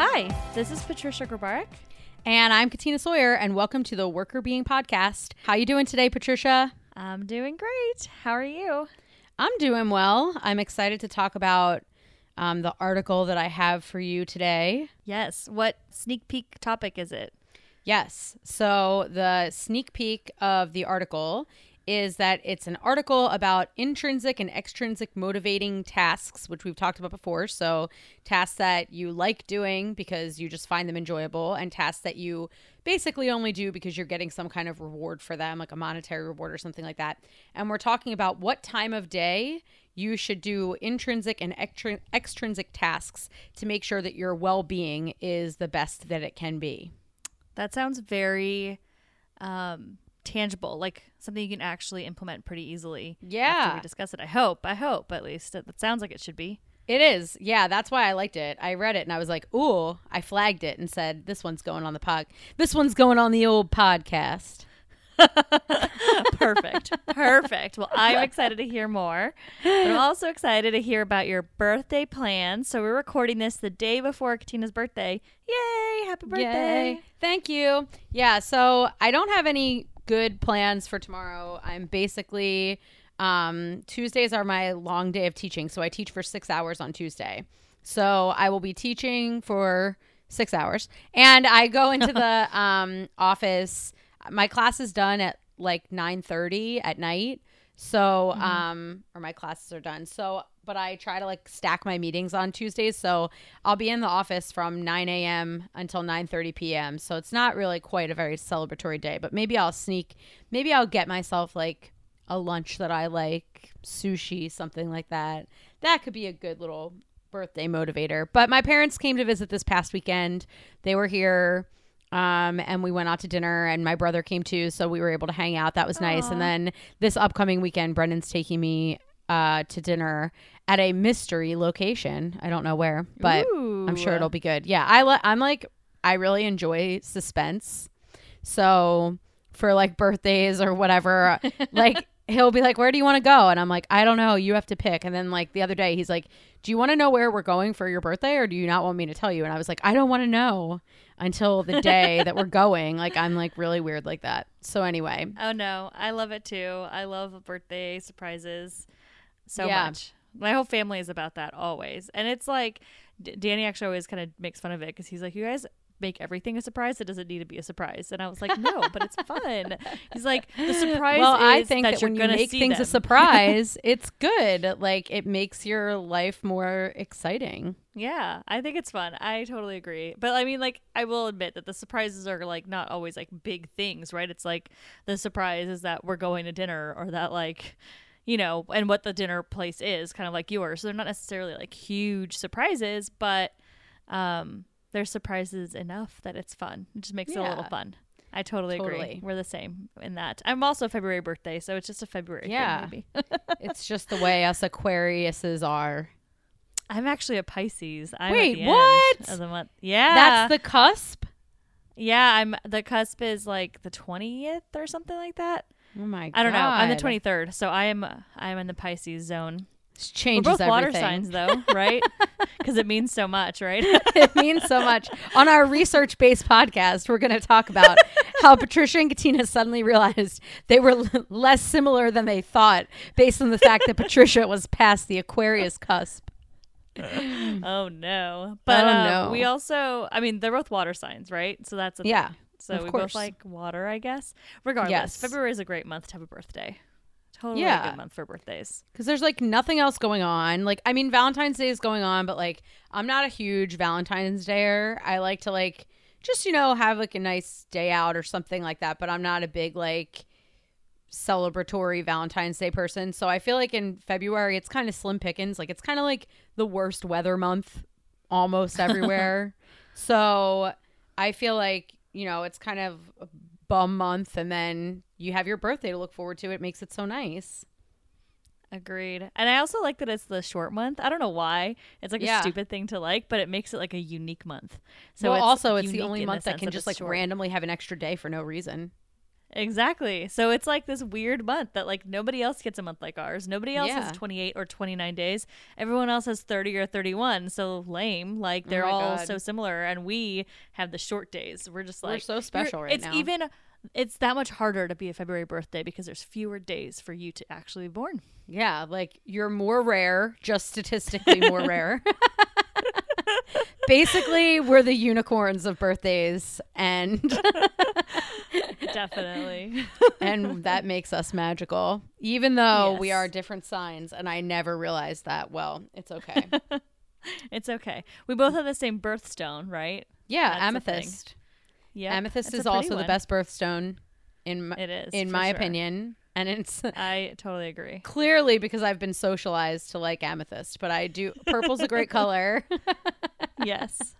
Hi, this is Patricia Grabarek. And I'm Katina Sawyer, and welcome to the Workr Beeing Podcast. How you doing today, Patricia? I'm doing great. How are you? I'm doing well. I'm excited to talk about um, the article that I have for you today. Yes. What sneak peek topic is it? Yes. So the sneak peek of the article is that it's an article about intrinsic and extrinsic motivating tasks, which we've talked about before. So, tasks that you like doing because you just find them enjoyable, and tasks that you basically only do because you're getting some kind of reward for them, like a monetary reward or something like that. And we're talking about what time of day you should do intrinsic and extr- extrinsic tasks to make sure that your well being is the best that it can be. That sounds very um, tangible, like something you can actually implement pretty easily. Yeah. After we discuss it, I hope. I hope at least that, that sounds like it should be. It is. Yeah, that's why I liked it. I read it and I was like, "Ooh!" I flagged it and said, "This one's going on the pod. This one's going on the old podcast." Perfect. Perfect. Well, I'm excited to hear more. But I'm also excited to hear about your birthday plans. So we're recording this the day before Katina's birthday. Yay! Happy birthday. Yay. Thank you. Yeah, so I don't have any good plans for tomorrow. I'm basically um, Tuesdays are my long day of teaching, so I teach for six hours on Tuesday. So I will be teaching for six hours, and I go into the um, office. My class is done at like nine thirty at night. So, Mm-hmm. um, or my classes are done. So, but I try to like stack my meetings on Tuesdays. So I'll be in the office from 9 a.m. until 9:30 p.m. So it's not really quite a very celebratory day. But maybe I'll sneak. Maybe I'll get myself like a lunch that I like, sushi, something like that. That could be a good little birthday motivator. But my parents came to visit this past weekend. They were here um, and we went out to dinner and my brother came too so we were able to hang out that was nice and then this upcoming weekend brendan's taking me uh, to dinner at a mystery location. I don't know where but i'm sure it'll be good. Yeah i li- i'm like i really enjoy suspense. So for like birthdays or whatever like he'll be like where do you want to go? And i'm like i don't know. You have to pick. And then like the other day he's like do you want to know where we're going for your birthday or do you not want me to tell you? And i was like i don't want to know until the day that we're going. Like i'm like really weird like that. So anyway. Oh no, I love it too. I love birthday surprises so Yeah. much. My whole family is about that always, and it's like D- Danny actually always kind of makes fun of it because he's like, "You guys make everything a surprise. It doesn't need to be a surprise." And I was like, "No, but it's fun." He's like, "The surprise well is i think that, that, you're when you make things them. a surprise it's good like it makes your life more exciting Yeah, I think it's fun. I totally agree. But I mean, like, I will admit that the surprises are like not always like big things, right? It's like the surprise is that we're going to dinner or that, like, you know, and what the dinner place is, kind of like yours. So they're not necessarily like huge surprises, but um, they're surprises enough that it's fun. It just makes it a little fun. I totally, agree. We're the same in that. I'm also a February birthday, so it's just a February Yeah. thing, maybe. it's just the way us aquariuses are I'm actually a Pisces. I'm Wait, what? Of the month. Yeah. that's the cusp Yeah, I'm the cusp is like the 20th or something like that. Oh my god I don't know. I'm the 23rd, so I am I'm in the Pisces zone. It We're changes both water signs though, right? Cuz it means so much, right? it means so much. On our research based podcast, we're going to talk about how Patricia and Katina suddenly realized they were l- less similar than they thought based on the fact that Patricia was past the Aquarius cusp. oh no. But Oh, uh, no. we also I mean, they're both water signs, right? So that's a thing. Yeah, So of we course. both like water, I guess. Regardless, Yes. February is a great month to have a birthday. Totally a good month for birthdays. Because there's like nothing else going on. Like, I mean, Valentine's Day is going on, but like, I'm not a huge Valentine's Dayer. I like to like just, you know, have like a nice day out or something like that. But I'm not a big like celebratory Valentine's Day person. So I feel like in February, it's kind of slim pickings. Like, it's kind of like the worst weather month almost everywhere. so I feel like, you know, it's kind of a bum month. And then you have your birthday to look forward to. It makes it so nice. Agreed. And I also like that it's the short month. I don't know why. It's like Yeah. a stupid thing to like, but it makes it like a unique month. So well, it's also it's the only month that can just like short. randomly have an extra day for no reason. Exactly. So it's like this weird month that like nobody else gets a month like ours. Nobody else Yeah. has 28 or 29 days. Everyone else has 30 or 31. So lame. Like oh they're Oh all God. so similar and we have the short days. We're just We're like so special right it's now. It's even it's that much harder to be a February birthday because there's fewer days for you to actually be born. Yeah, like you're more rare, just statistically more rare. Basically, we're the unicorns of birthdays and Definitely. and that makes us magical. Even though we are different signs and I never realized that. Well, it's okay. it's okay. We both have the same birthstone, right? Yeah, That's amethyst. Yeah. amethyst is also the best birthstone in my, It is. in my sure. opinion. And it's I totally agree. clearly because I've been socialized to like amethyst, but I do purple's a great color. yes.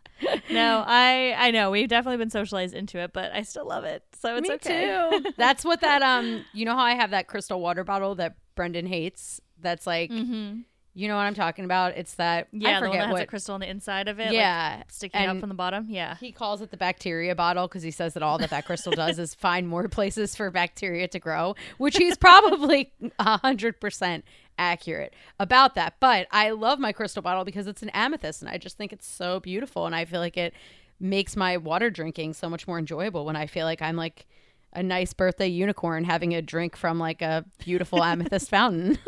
No, I I know we've definitely been socialized into it, but I still love it. So it's Me okay. too. That's what that um you know how I have that crystal water bottle that Brendan hates? That's like mm-hmm. You know what I'm talking about? It's that Yeah, I the one forget that has a crystal on the inside of it. like, Yeah. sticking out from the bottom. Yeah. he calls it the bacteria bottle because he says that all that that crystal does is find more places for bacteria to grow, which he's probably a hundred percent accurate about that. But I love my crystal bottle because it's an amethyst, and I just think it's so beautiful, and I feel like it makes my water drinking so much more enjoyable when I feel like I'm like a nice birthday unicorn having a drink from like a beautiful amethyst fountain.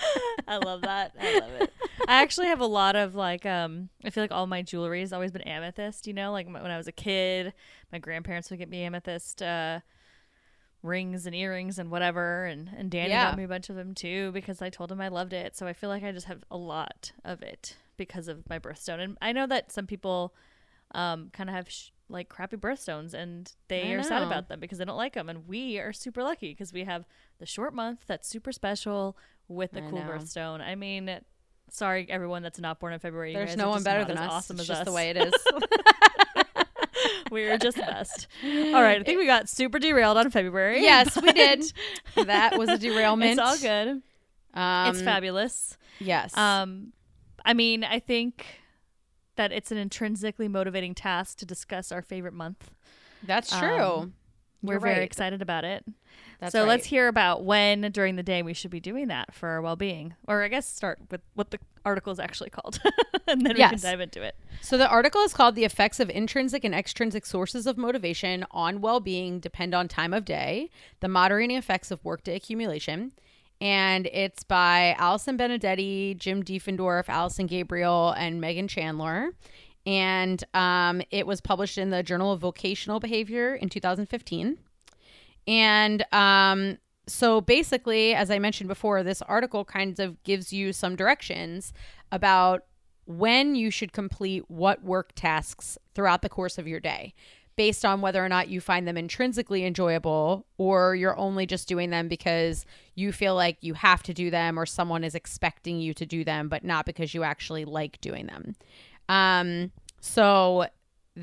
I love that. I love it. I actually have a lot of like um I feel like all my jewelry has always been amethyst, you know? Like m- when I was a kid, my grandparents would get me amethyst uh rings and earrings and whatever and and Danny Yeah. got me a bunch of them too because I told him I loved it. So I feel like I just have a lot of it because of my birthstone. And I know that some people um kind of have sh- like crappy birthstones and they are sad about them because they don't like them and we are super lucky because we have the short month that's super special with the I cool know. birthstone. I mean, sorry everyone that's not born in February. There's guys no one better than us. Awesome it's as just us. the way it is. We're just the best. All right, I think we got super derailed on February. yes, we did. That was a derailment. It's all good. Um, it's fabulous. Yes. Um, I mean, I think that it's an intrinsically motivating task to discuss our favorite month. That's um, true. We're You're very right. excited about it. That's so let's hear about when during the day we should be doing that for our well-being, or I guess start with what the article is actually called, and then we can dive into it. So the article is called "The Effects of Intrinsic and Extrinsic Sources of Motivation on Well-Being Depend on Time of Day: The Moderating Effects of Workday Accumulation." And it's by Allison Benedetti, Jim Diefendorff, Allison Gabriel, and Megan Chandler. And um, it was published in the Journal of Vocational Behavior in 2015. And um, so basically, as I mentioned before, this article kind of gives you some directions about when you should complete what work tasks throughout the course of your day based on whether or not you find them intrinsically enjoyable or you're only just doing them because you feel like you have to do them or someone is expecting you to do them but not because you actually like doing them. Um so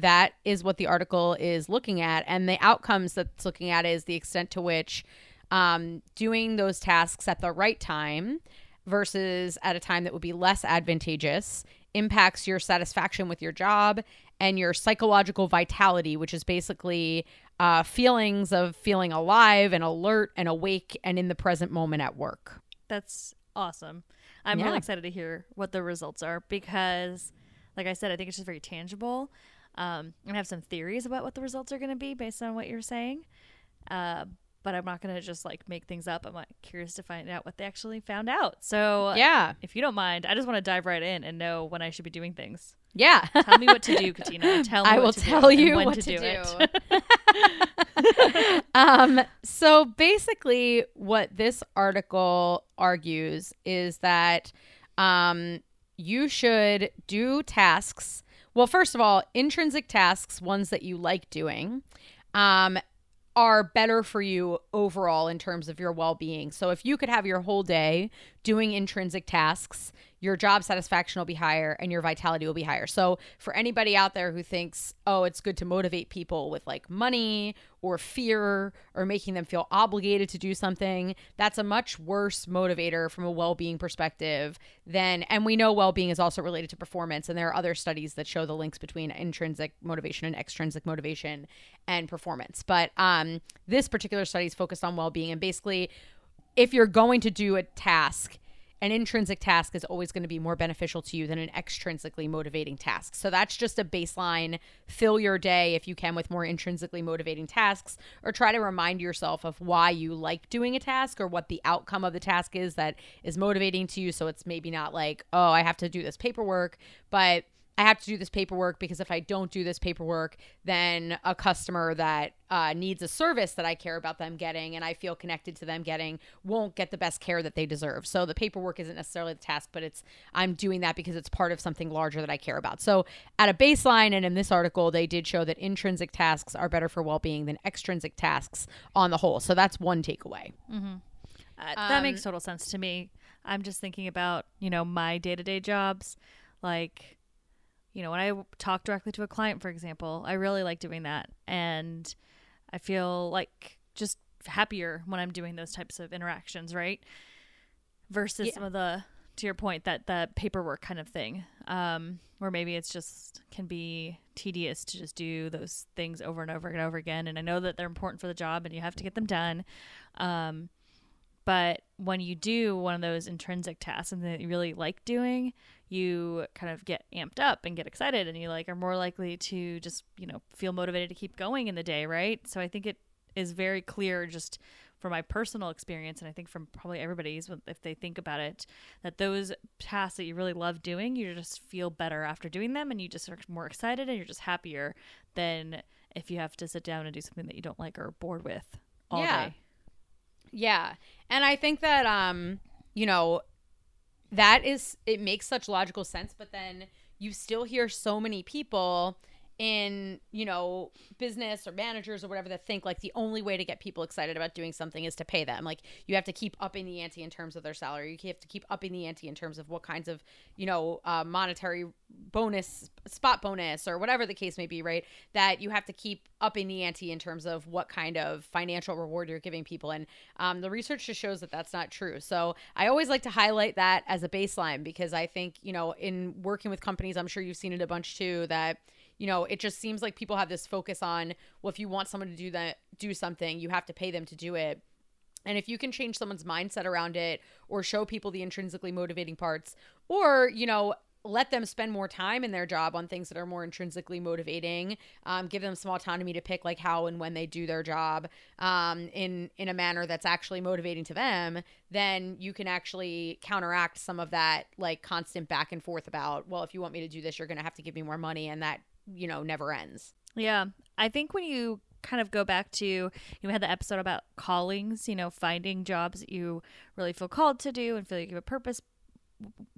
that is what the article is looking at and the outcomes that's looking at is the extent to which um, doing those tasks at the right time versus at a time that would be less advantageous impacts your satisfaction with your job and your psychological vitality which is basically uh, feelings of feeling alive and alert and awake and in the present moment at work That's awesome. I'm Yeah. really excited to hear what the results are because, like I said, I think it's just very tangible. Um, I have some theories about what the results are going to be based on what you're saying. Uh, but I'm not going to just like make things up. I'm like, curious to find out what they actually found out. So, yeah if you don't mind, I just want to dive right in and know when I should be doing things. yeah Tell me what to do, Katina. Tell me I will tell you when what to, to do, do. it. um, so basically, what this article argues is that um, you should do tasks. Well, first of all, intrinsic tasks, ones that you like doing, um, are better for you overall in terms of your well being. So if you could have your whole day doing intrinsic tasks, your job satisfaction will be higher and your vitality will be higher. So, for anybody out there who thinks, oh, it's good to motivate people with like money or fear or making them feel obligated to do something, that's a much worse motivator from a well being perspective than, and we know well being is also related to performance. And there are other studies that show the links between intrinsic motivation and extrinsic motivation and performance. But um, this particular study is focused on well being and basically, if you're going to do a task, an intrinsic task is always going to be more beneficial to you than an extrinsically motivating task. So that's just a baseline. Fill your day if you can with more intrinsically motivating tasks, or try to remind yourself of why you like doing a task or what the outcome of the task is that is motivating to you. So it's maybe not like, oh, I have to do this paperwork, but I have to do this paperwork because if I don't do this paperwork, then a customer that uh, needs a service that I care about them getting and I feel connected to them getting won't get the best care that they deserve. So the paperwork isn't necessarily the task, but it's I'm doing that because it's part of something larger that I care about. So at a baseline, and in this article, they did show that intrinsic tasks are better for well being than extrinsic tasks on the whole. So that's one takeaway. Mm-hmm. Uh, that um, makes total sense to me. I'm just thinking about you know my day to day jobs, like you know, when I talk directly to a client, for example, I really like doing that. And I feel like just happier when I'm doing those types of interactions, right? Versus yeah. some of the, to your point, that that paperwork kind of thing, um, where maybe it's just can be tedious to just do those things over and over and over again. And I know that they're important for the job and you have to get them done. Um, but when you do one of those intrinsic tasks, something that you really like doing, you kind of get amped up and get excited and you like are more likely to just, you know, feel motivated to keep going in the day, right? So I think it is very clear just from my personal experience and I think from probably everybody's if they think about it that those tasks that you really love doing, you just feel better after doing them and you just are more excited and you're just happier than if you have to sit down and do something that you don't like or bored with all yeah. day. Yeah. And I think that um, you know, that is it makes such logical sense, but then you still hear so many people in you know business or managers or whatever that think like the only way to get people excited about doing something is to pay them. Like you have to keep upping the ante in terms of their salary. You have to keep upping the ante in terms of what kinds of you know uh, monetary bonus spot bonus or whatever the case may be right? That you have to keep upping the ante in terms of what kind of financial reward you're giving people. And um, the research just shows that that's not true. So i always like to highlight that as a baseline because i think you know in working with companies i'm sure you've seen it a bunch too that you know, it just seems like people have this focus on, well, if you want someone to do that, do something, you have to pay them to do it. And if you can change someone's mindset around it or show people the intrinsically motivating parts or, you know, let them spend more time in their job on things that are more intrinsically motivating um, give them some autonomy to pick like how and when they do their job um, in in a manner that's actually motivating to them then you can actually counteract some of that like constant back and forth about well if you want me to do this you're going to have to give me more money and that you know, never ends. Yeah. I think when you kind of go back to you had the episode about callings, you know, finding jobs that you really feel called to do and feel like you have a purpose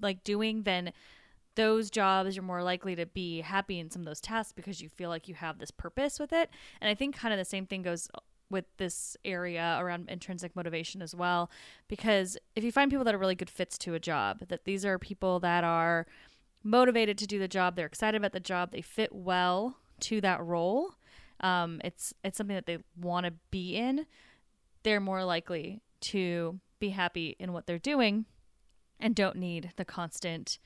like doing, then those jobs you're more likely to be happy in some of those tasks because you feel like you have this purpose with it. And I think kind of the same thing goes with this area around intrinsic motivation as well because if you find people that are really good fits to a job, that these are people that are motivated to do the job. They're excited about the job. They fit well to that role. Um, it's it's something that they want to be in. They're more likely to be happy in what they're doing, and don't need the constant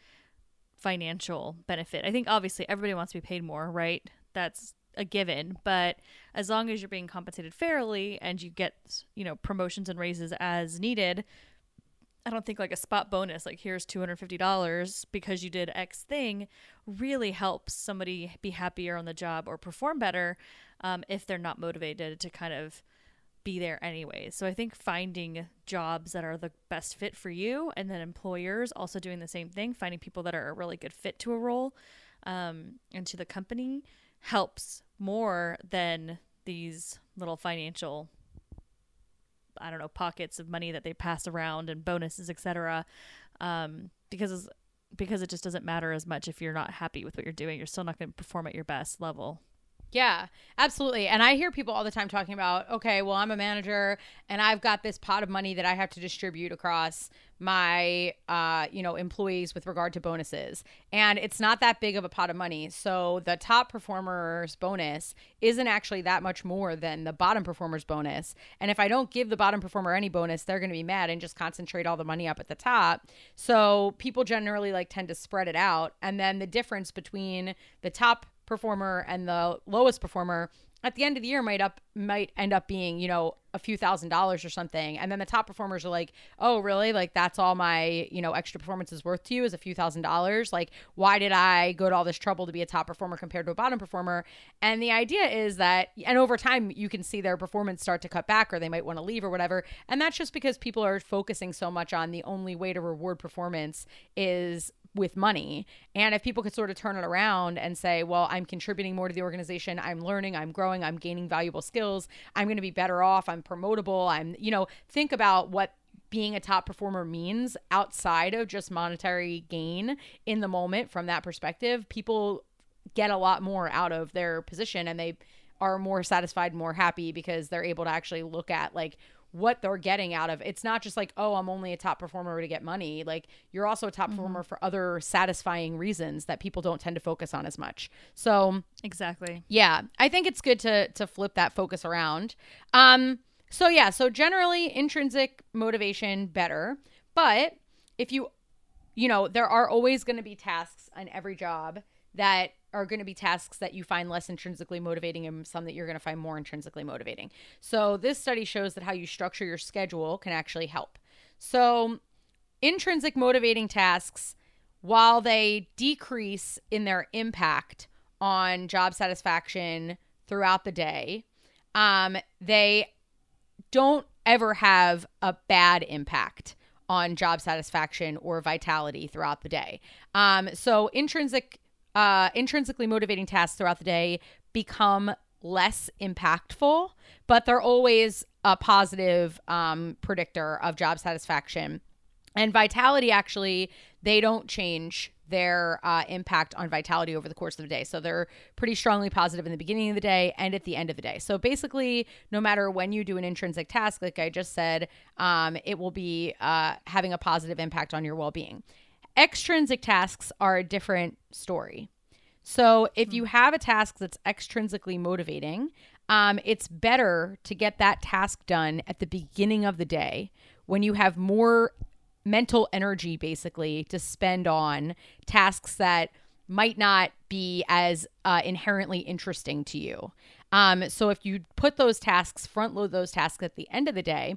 financial benefit. I think obviously everybody wants to be paid more, right? That's a given, but as long as you're being compensated fairly and you get, you know, promotions and raises as needed, I don't think like a spot bonus, like here's $250 because you did X thing, really helps somebody be happier on the job or perform better um, if they're not motivated to kind of be there anyways. So I think finding jobs that are the best fit for you and then employers also doing the same thing, finding people that are a really good fit to a role um, and to the company helps more than these little financial I don't know pockets of money that they pass around and bonuses, etc. Um, because because it just doesn't matter as much if you're not happy with what you're doing. You're still not going to perform at your best level. Yeah, absolutely. And I hear people all the time talking about, okay, well, I'm a manager and I've got this pot of money that I have to distribute across my uh, you know, employees with regard to bonuses. And it's not that big of a pot of money. So the top performer's bonus isn't actually that much more than the bottom performer's bonus. And if I don't give the bottom performer any bonus, they're going to be mad and just concentrate all the money up at the top. So people generally like tend to spread it out and then the difference between the top performer and the lowest performer at the end of the year might up might end up being you know a few thousand dollars or something. And then the top performers are like oh really? Like that's all my you know extra performance is worth to you is a few thousand dollars. Like why did i go to all this trouble to be a top performer compared to a bottom performer? And the idea is that and over time you can see their performance start to cut back or they might want to leave or whatever. And that's just because people are focusing so much on the only way to reward performance is with money. And if people could sort of turn it around and say, well, I'm contributing more to the organization, I'm learning, I'm growing, I'm gaining valuable skills, I'm going to be better off, I'm promotable, I'm, you know, think about what being a top performer means outside of just monetary gain in the moment from that perspective. People get a lot more out of their position and they are more satisfied, more happy because they're able to actually look at like what they're getting out of. It's not just like oh i'm only a top performer to get money. Like you're also a top mm-hmm. performer for other satisfying reasons that people don't tend to focus on as much. So exactly. yeah i think it's good to to flip that focus around. Um so yeah so generally intrinsic motivation better but if you you know there are always going to be tasks on every job that are going to be tasks that you find less intrinsically motivating and some that you're going to find more intrinsically motivating. So, this study shows that how you structure your schedule can actually help. So, intrinsic motivating tasks, while they decrease in their impact on job satisfaction throughout the day, um, they don't ever have a bad impact on job satisfaction or vitality throughout the day. Um, so, intrinsic uh, intrinsically motivating tasks throughout the day become less impactful, but they're always a positive um, predictor of job satisfaction. And vitality, actually, they don't change their uh, impact on vitality over the course of the day. So they're pretty strongly positive in the beginning of the day and at the end of the day. So basically, no matter when you do an intrinsic task, like I just said, um, it will be uh, having a positive impact on your well being. Extrinsic tasks are a different story. So if you hmm. have a task that's extrinsically motivating, um, it's better to get that task done at the beginning of the day when you have more mental energy, basically, to spend on tasks that might not be as uh, inherently interesting to you. Um, so if you put those tasks, front load those tasks at the end of the day,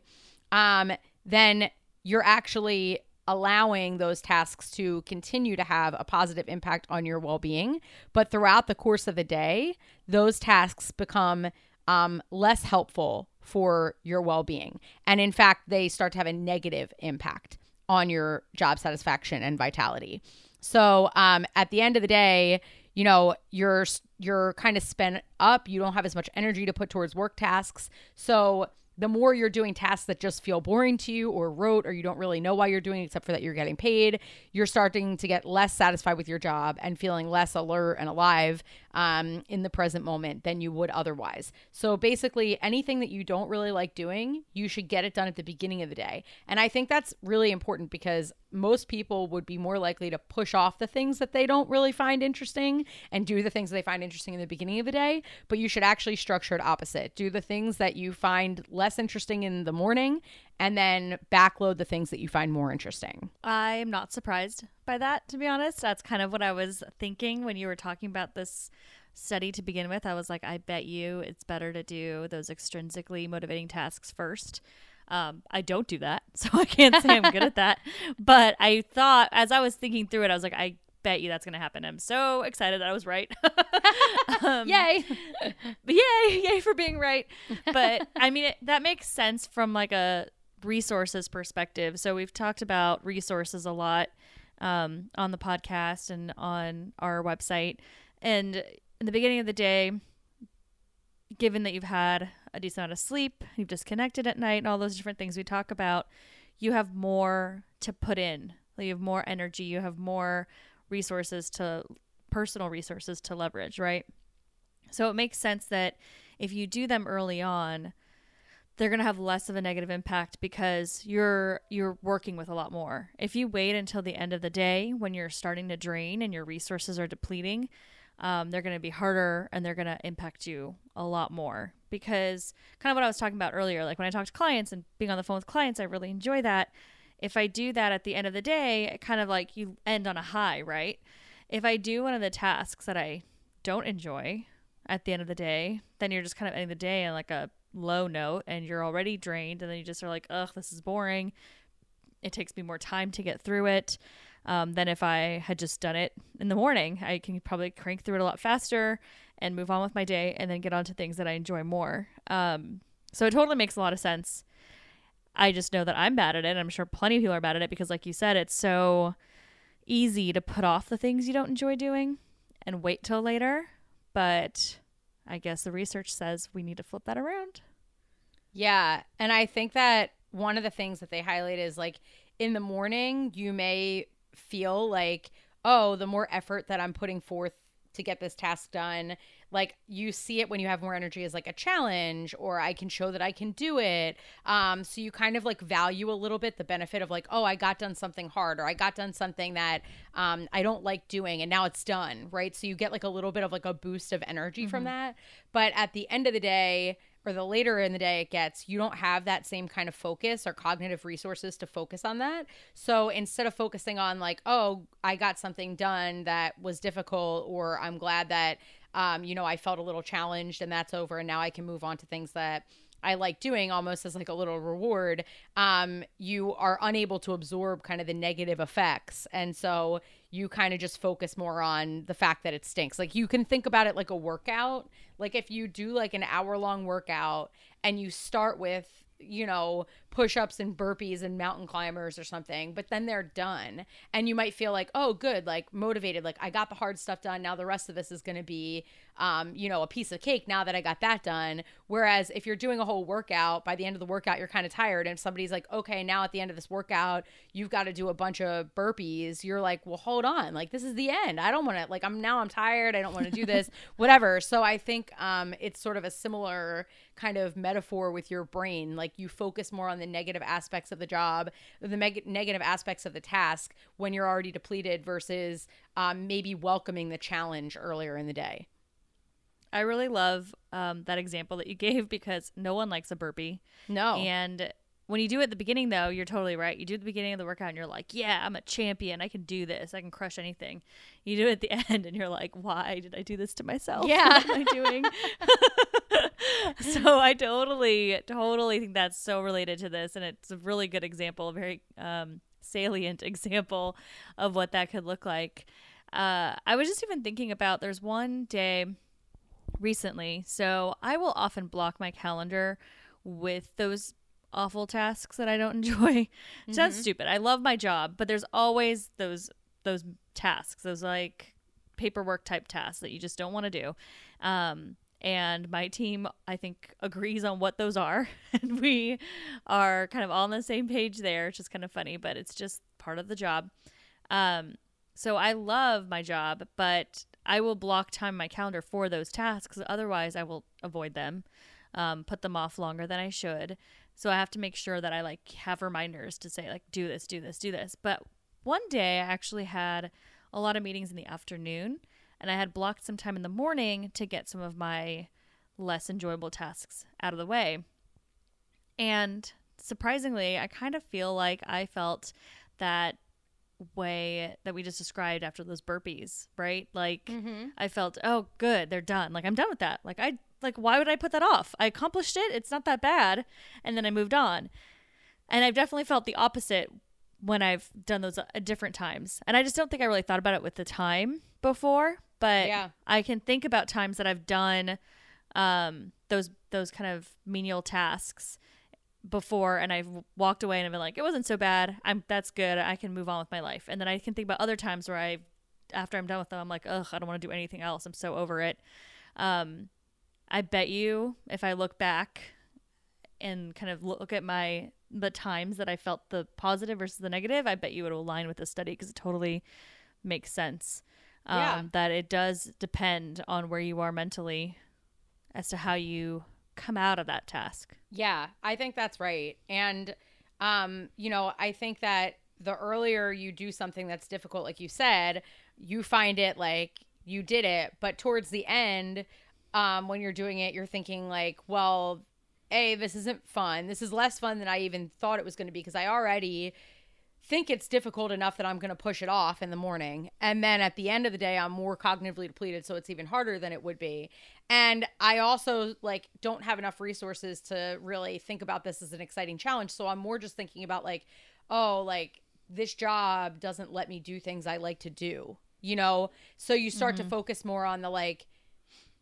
um, then you're actually allowing those tasks to continue to have a positive impact on your well being. But throughout the course of the day, those tasks become um, less helpful for your well being. And in fact, they start to have a negative impact on your job satisfaction and vitality. So um, at the end of the day, you know you're you're kind of spent up you don't have as much energy to put towards work tasks so the more you're doing tasks that just feel boring to you or rote or you don't really know why you're doing except for that you're getting paid, you're starting to get less satisfied with your job and feeling less alert and alive um, in the present moment than you would otherwise. So basically, anything that you don't really like doing, you should get it done at the beginning of the day. And I think that's really important because most people would be more likely to push off the things that they don't really find interesting and do the things that they find interesting in the beginning of the day. But you should actually structure it opposite. Do the things that you find less interesting in the morning and then backload the things that you find more interesting. I'm not surprised by that, to be honest. That's kind of what I was thinking when you were talking about this study to begin with. I was like, I bet you it's better to do those extrinsically motivating tasks first um, I don't do that, so I can't say I'm good at that. But I thought, as I was thinking through it, I was like, I bet you that's going to happen. I'm so excited that I was right. um, yay! yay! Yay for being right. But I mean, it, that makes sense from like a resources perspective. So we've talked about resources a lot um, on the podcast and on our website. And in the beginning of the day, given that you've had a decent amount of sleep, you've disconnected at night, and all those different things we talk about, you have more to put in. You have more energy, you have more resources to personal resources to leverage, right? So it makes sense that if you do them early on, they're going to have less of a negative impact because you're you're working with a lot more. If you wait until the end of the day when you're starting to drain and your resources are depleting, um, they're going to be harder and they're going to impact you a lot more because kind of what I was talking about earlier, like when I talk to clients and being on the phone with clients, I really enjoy that. If I do that at the end of the day, kind of like you end on a high, right? If I do one of the tasks that I don't enjoy at the end of the day, then you're just kind of ending the day on like a low note and you're already drained and then you just are like, ugh, this is boring. It takes me more time to get through it um, than if I had just done it in the morning. I can probably crank through it a lot faster and move on with my day and then get on to things that I enjoy more. Um, so it totally makes a lot of sense. I just know that I'm bad at it. I'm sure plenty of people are bad at it because, like you said, it's so easy to put off the things you don't enjoy doing and wait till later. But I guess the research says we need to flip that around. Yeah. And I think that one of the things that they highlight is like in the morning, you may feel like, oh, the more effort that I'm putting forth to get this task done, like you see it when you have more energy as like a challenge or I can show that I can do it. Um, so you kind of like value a little bit the benefit of like, oh, I got done something hard or I got done something that um, I don't like doing and now it's done, right? So you get like a little bit of like a boost of energy mm-hmm. from that. But at the end of the day, or the later in the day it gets, you don't have that same kind of focus or cognitive resources to focus on that. So instead of focusing on like, oh, I got something done that was difficult, or I'm glad that, um, you know, I felt a little challenged and that's over, and now I can move on to things that I like doing almost as like a little reward, um, you are unable to absorb kind of the negative effects. And so you kind of just focus more on the fact that it stinks. Like you can think about it like a workout. Like if you do like an hour long workout and you start with you know, push ups and burpees and mountain climbers or something, but then they're done. And you might feel like, oh, good, like motivated, like I got the hard stuff done. Now the rest of this is going to be, um, you know, a piece of cake now that I got that done. Whereas if you're doing a whole workout, by the end of the workout, you're kind of tired. And somebody's like, okay, now at the end of this workout, you've got to do a bunch of burpees. You're like, well, hold on. Like, this is the end. I don't want to, like, I'm now I'm tired. I don't want to do this, whatever. So I think um, it's sort of a similar kind of metaphor with your brain. Like, you focus more on the negative aspects of the job, the meg- negative aspects of the task when you're already depleted versus um, maybe welcoming the challenge earlier in the day. I really love um, that example that you gave because no one likes a burpee. No. And when you do it at the beginning, though, you're totally right. You do the beginning of the workout and you're like, yeah, I'm a champion. I can do this. I can crush anything. You do it at the end and you're like, why did I do this to myself? Yeah. What am I doing? so I totally, totally think that's so related to this. And it's a really good example, a very um, salient example of what that could look like. Uh, I was just even thinking about there's one day recently. So I will often block my calendar with those awful tasks that I don't enjoy. Mm-hmm. Sounds stupid. I love my job, but there's always those those tasks, those like paperwork type tasks that you just don't want to do. Um, and my team, I think, agrees on what those are, and we are kind of all on the same page there, which is kind of funny, but it's just part of the job. Um, so I love my job, but I will block time my calendar for those tasks. Otherwise, I will avoid them, um, put them off longer than I should. So I have to make sure that I like have reminders to say like do this, do this, do this. But one day I actually had a lot of meetings in the afternoon, and I had blocked some time in the morning to get some of my less enjoyable tasks out of the way. And surprisingly, I kind of feel like I felt that way that we just described after those burpees, right? Like mm-hmm. I felt, oh, good, they're done. Like I'm done with that. Like I like why would I put that off? I accomplished it. It's not that bad, and then I moved on. And I've definitely felt the opposite when I've done those at different times. And I just don't think I really thought about it with the time before, but yeah. I can think about times that I've done um, those those kind of menial tasks before and I've walked away and I've been like, it wasn't so bad. I'm that's good. I can move on with my life. And then I can think about other times where I after I'm done with them, I'm like, ugh, I don't want to do anything else. I'm so over it. Um, I bet you if I look back and kind of look at my the times that I felt the positive versus the negative, I bet you it will align with the study because it totally makes sense. Um, yeah. That it does depend on where you are mentally as to how you come out of that task. Yeah, I think that's right. And um, you know, I think that the earlier you do something that's difficult like you said, you find it like you did it, but towards the end um when you're doing it, you're thinking like, well, a this isn't fun. This is less fun than I even thought it was going to be because I already think it's difficult enough that I'm going to push it off in the morning. And then at the end of the day, I'm more cognitively depleted. So it's even harder than it would be. And I also like don't have enough resources to really think about this as an exciting challenge. So I'm more just thinking about like, oh, like this job doesn't let me do things I like to do, you know? So you start mm-hmm. to focus more on the like,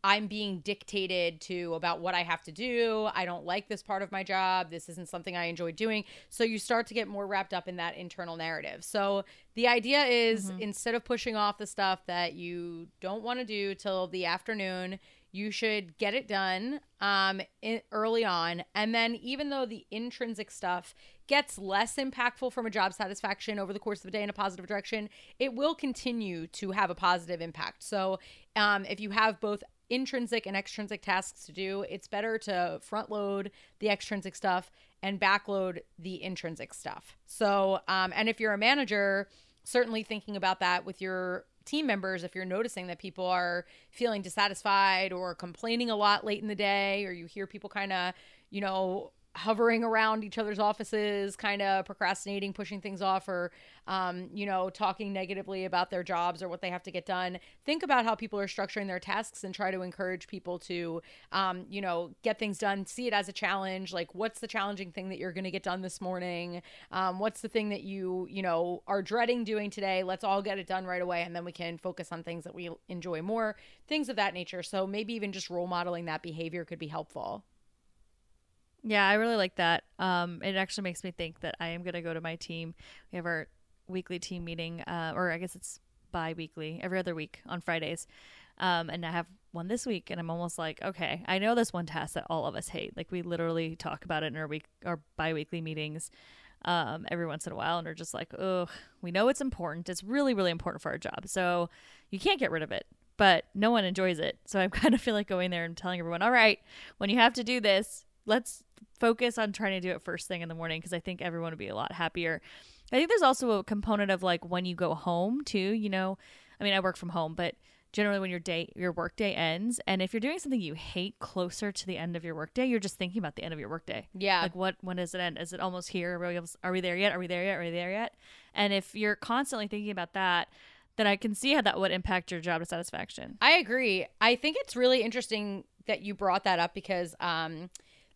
I'm being dictated to about what I have to do. I don't like this part of my job. This isn't something I enjoy doing. So you start to get more wrapped up in that internal narrative. So the idea is mm-hmm. instead of pushing off the stuff that you don't want to do till the afternoon, you should get it done um, in, early on. And then, even though the intrinsic stuff gets less impactful from a job satisfaction over the course of the day in a positive direction, it will continue to have a positive impact. So, um, if you have both intrinsic and extrinsic tasks to do, it's better to front load the extrinsic stuff and backload the intrinsic stuff. So, um, and if you're a manager, certainly thinking about that with your team members if you're noticing that people are feeling dissatisfied or complaining a lot late in the day or you hear people kind of you know hovering around each other's offices, kind of procrastinating, pushing things off, or, um, you know, talking negatively about their jobs or what they have to get done. Think about how people are structuring their tasks and try to encourage people to, um, you know, get things done. See it as a challenge. Like, what's the challenging thing that you're going to get done this morning? Um, what's the thing that you, you know, are dreading doing today? Let's all get it done right away, and then we can focus on things that we enjoy more, things of that nature. So maybe even just role modeling that behavior could be helpful. Yeah, I really like that. Um, it actually makes me think that I am going to go to my team. We have our weekly team meeting, uh, or I guess it's bi weekly, every other week on Fridays. Um, and I have one this week, and I'm almost like, okay, I know this one task that all of us hate. Like, we literally talk about it in our week, our bi weekly meetings um, every once in a while, and are just like, oh, we know it's important. It's really, really important for our job. So you can't get rid of it but no one enjoys it. So I kind of feel like going there and telling everyone, all right, when you have to do this, let's focus on trying to do it first thing in the morning because I think everyone would be a lot happier. I think there's also a component of like when you go home too, you know. I mean, I work from home, but generally when your day your workday ends and if you're doing something you hate closer to the end of your workday, you're just thinking about the end of your workday. Yeah. Like what when does it end? Is it almost here? Are we, are we there yet? Are we there yet? Are we there yet? And if you're constantly thinking about that, then I can see how that would impact your job satisfaction. I agree. I think it's really interesting that you brought that up because um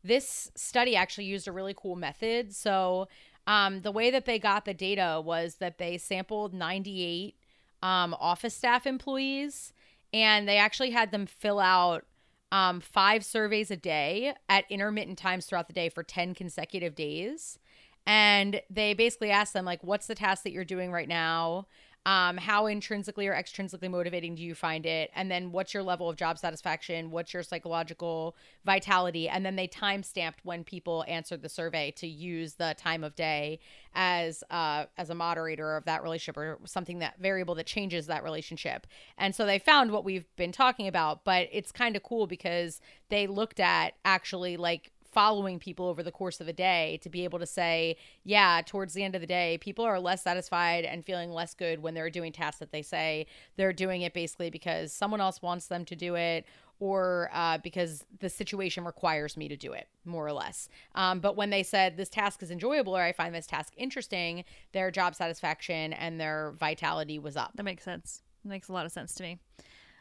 this study actually used a really cool method. So, um, the way that they got the data was that they sampled 98 um, office staff employees and they actually had them fill out um, five surveys a day at intermittent times throughout the day for 10 consecutive days. And they basically asked them, like, what's the task that you're doing right now? Um, how intrinsically or extrinsically motivating do you find it? And then what's your level of job satisfaction? What's your psychological vitality? And then they time stamped when people answered the survey to use the time of day as uh, as a moderator of that relationship or something that variable that changes that relationship. And so they found what we've been talking about but it's kind of cool because they looked at actually like following people over the course of a day to be able to say, yeah, towards the end of the day, people are less satisfied and feeling less good when they're doing tasks that they say they're doing it basically because someone else wants them to do it or uh, because the situation requires me to do it, more or less. Um, but when they said this task is enjoyable or I find this task interesting, their job satisfaction and their vitality was up. That makes sense. Makes a lot of sense to me.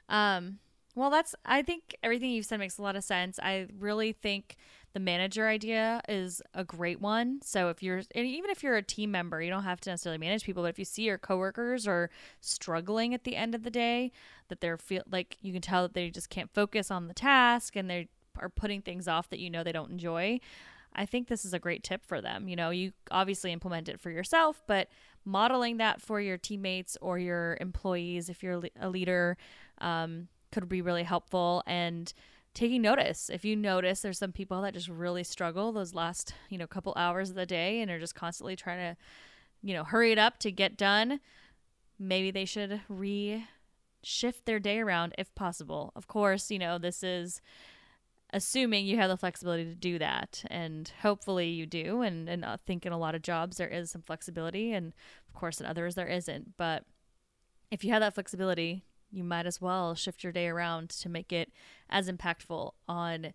Um, well, that's, I think everything you've said makes a lot of sense. I really think the manager idea is a great one. So if you're even if you're a team member, you don't have to necessarily manage people, but if you see your coworkers are struggling at the end of the day, that they're feel like you can tell that they just can't focus on the task and they are putting things off that you know they don't enjoy. I think this is a great tip for them. You know, you obviously implement it for yourself, but modeling that for your teammates or your employees, if you're a leader, um, could be really helpful. And taking notice. If you notice there's some people that just really struggle those last, you know, couple hours of the day and are just constantly trying to, you know, hurry it up to get done, maybe they should re shift their day around if possible. Of course, you know, this is assuming you have the flexibility to do that. And hopefully you do. And, and I think in a lot of jobs, there is some flexibility. And of course, in others, there isn't. But if you have that flexibility, you might as well shift your day around to make it as impactful on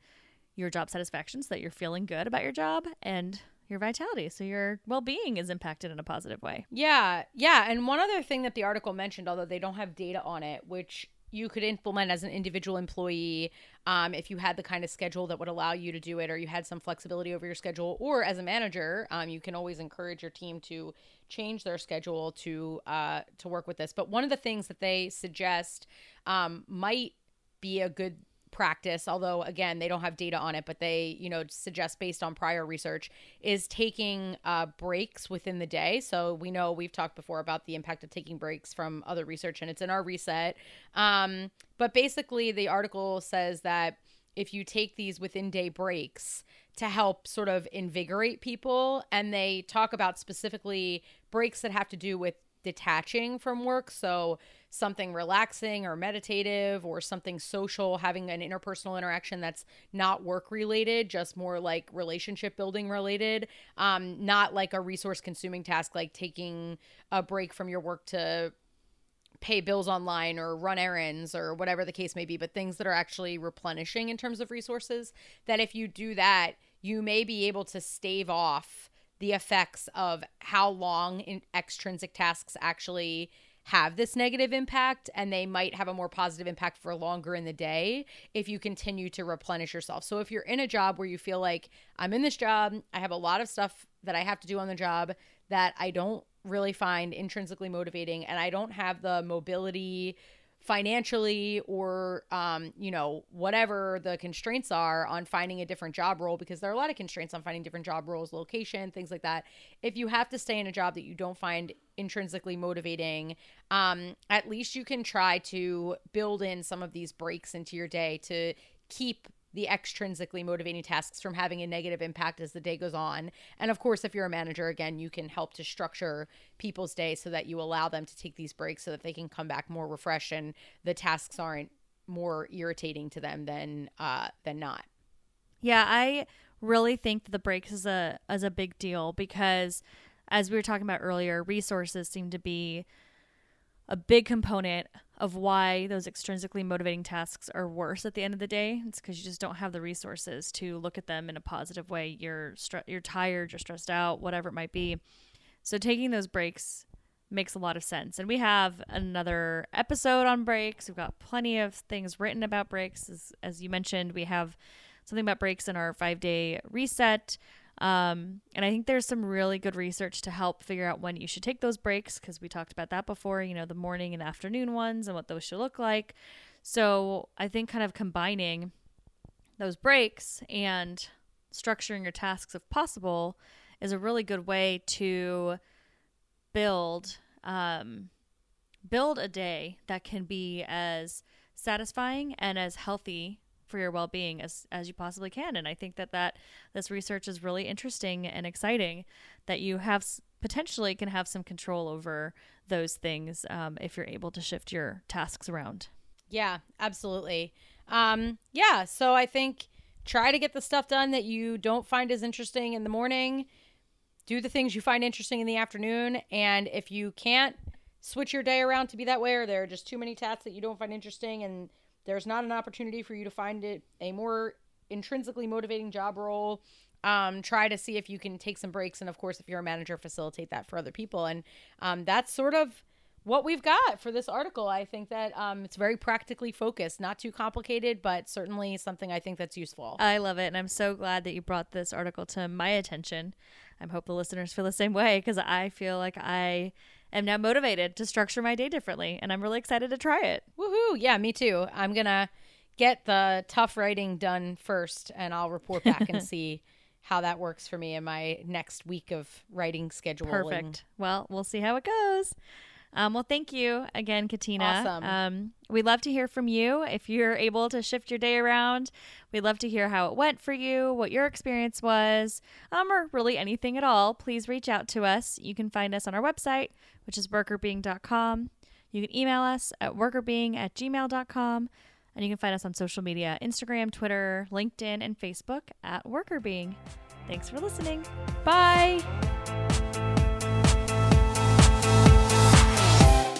your job satisfaction so that you're feeling good about your job and your vitality so your well-being is impacted in a positive way Yeah, yeah. And one other thing that the article mentioned, although they don't have data on it, which you could implement as an individual employee um, if you had the kind of schedule that would allow you to do it or you had some flexibility over your schedule or as a manager um, you can always encourage your team to change their schedule to uh, to work with this. But one of the things that they suggest um, might be a good practice although again they don't have data on it but they you know suggest based on prior research is taking uh, breaks within the day. So we know we've talked before about the impact of taking breaks from other research and it's in our reset. Um, but basically the article says that if you take these within day breaks to help sort of invigorate people and they talk about specifically breaks that have to do with detaching from work. So something relaxing or meditative or something social having an interpersonal interaction that's not work related just more like relationship building related. Um not like a resource consuming task like taking a break from your work to pay bills online or run errands or whatever the case may be, but things that are actually replenishing in terms of resources, that if you do that, you may be able to stave off the effects of how long in extrinsic tasks actually have this negative impact and they might have a more positive impact for longer in the day if you continue to replenish yourself. So if you're in a job where you feel like I'm in this job, I have a lot of stuff that I have to do on the job that I don't really find intrinsically motivating and I don't have the mobility financially or um, you know whatever the constraints are on finding a different job role because there are a lot of constraints on finding different job roles location things like that. If you have to stay in a job that you don't find intrinsically motivating um, at least you can try to build in some of these breaks into your day to keep the extrinsically motivating tasks from having a negative impact as the day goes on. And of course, if you're a manager, again, you can help to structure people's day so that you allow them to take these breaks so that they can come back more refreshed and the tasks aren't more irritating to them than uh, than not. Yeah, I really think the breaks is a is a big deal because as we were talking about earlier, resources seem to be a big component of why those extrinsically motivating tasks are worse at the end of the day. It's because you just don't have the resources to look at them in a positive way. You're stre- you're tired, you're stressed out, whatever it might be. So taking those breaks makes a lot of sense. And we have another episode on breaks. We've got plenty of things written about breaks. As, as you mentioned, we have something about breaks in our five day reset. Um, and I think there's some really good research to help figure out when you should take those breaks because we talked about that before, you know, the morning and afternoon ones and what those should look like. So I think kind of combining those breaks and structuring your tasks if possible is a really good way to build um, build a day that can be as satisfying and as healthy for your well-being as as you possibly can. And i think that that this research is really interesting and exciting that you have potentially can have some control over those things um, if you're able to shift your tasks around. Yeah absolutely. Um, yeah so i think try to get the stuff done that you don't find as interesting in the morning. Do the things you find interesting in the afternoon. And if you can't switch your day around to be that way or there are just too many tasks that you don't find interesting and there's not an opportunity for you to find it a more intrinsically motivating job role. Um, try to see if you can take some breaks and of course if you're a manager facilitate that for other people. And um, that's sort of what we've got for this article. I think that um, it's very practically focused not too complicated but certainly something i think that's useful. I love it. And i'm so glad that you brought this article to my attention. I hope the listeners feel the same way because i feel like i am now motivated to structure my day differently and I'm really excited to try it. Woohoo. Yeah, me too. I'm to get the tough writing done first and I'll report back and see how that works for me in my next week of writing schedule. Perfect. Well, we'll see how it goes. Um, well, thank you again, Katina. Awesome. Um, we'd love to hear from you. If you're able to shift your day around, we'd love to hear how it went for you, what your experience was, um, or really anything at all. Please reach out to us. You can find us on our website, which is workrbeeing.com. You can email us at workrbeeing at gmail.com. And you can find us on social media Instagram, Twitter, LinkedIn, and Facebook at Workr Beeing. Thanks for listening. Bye.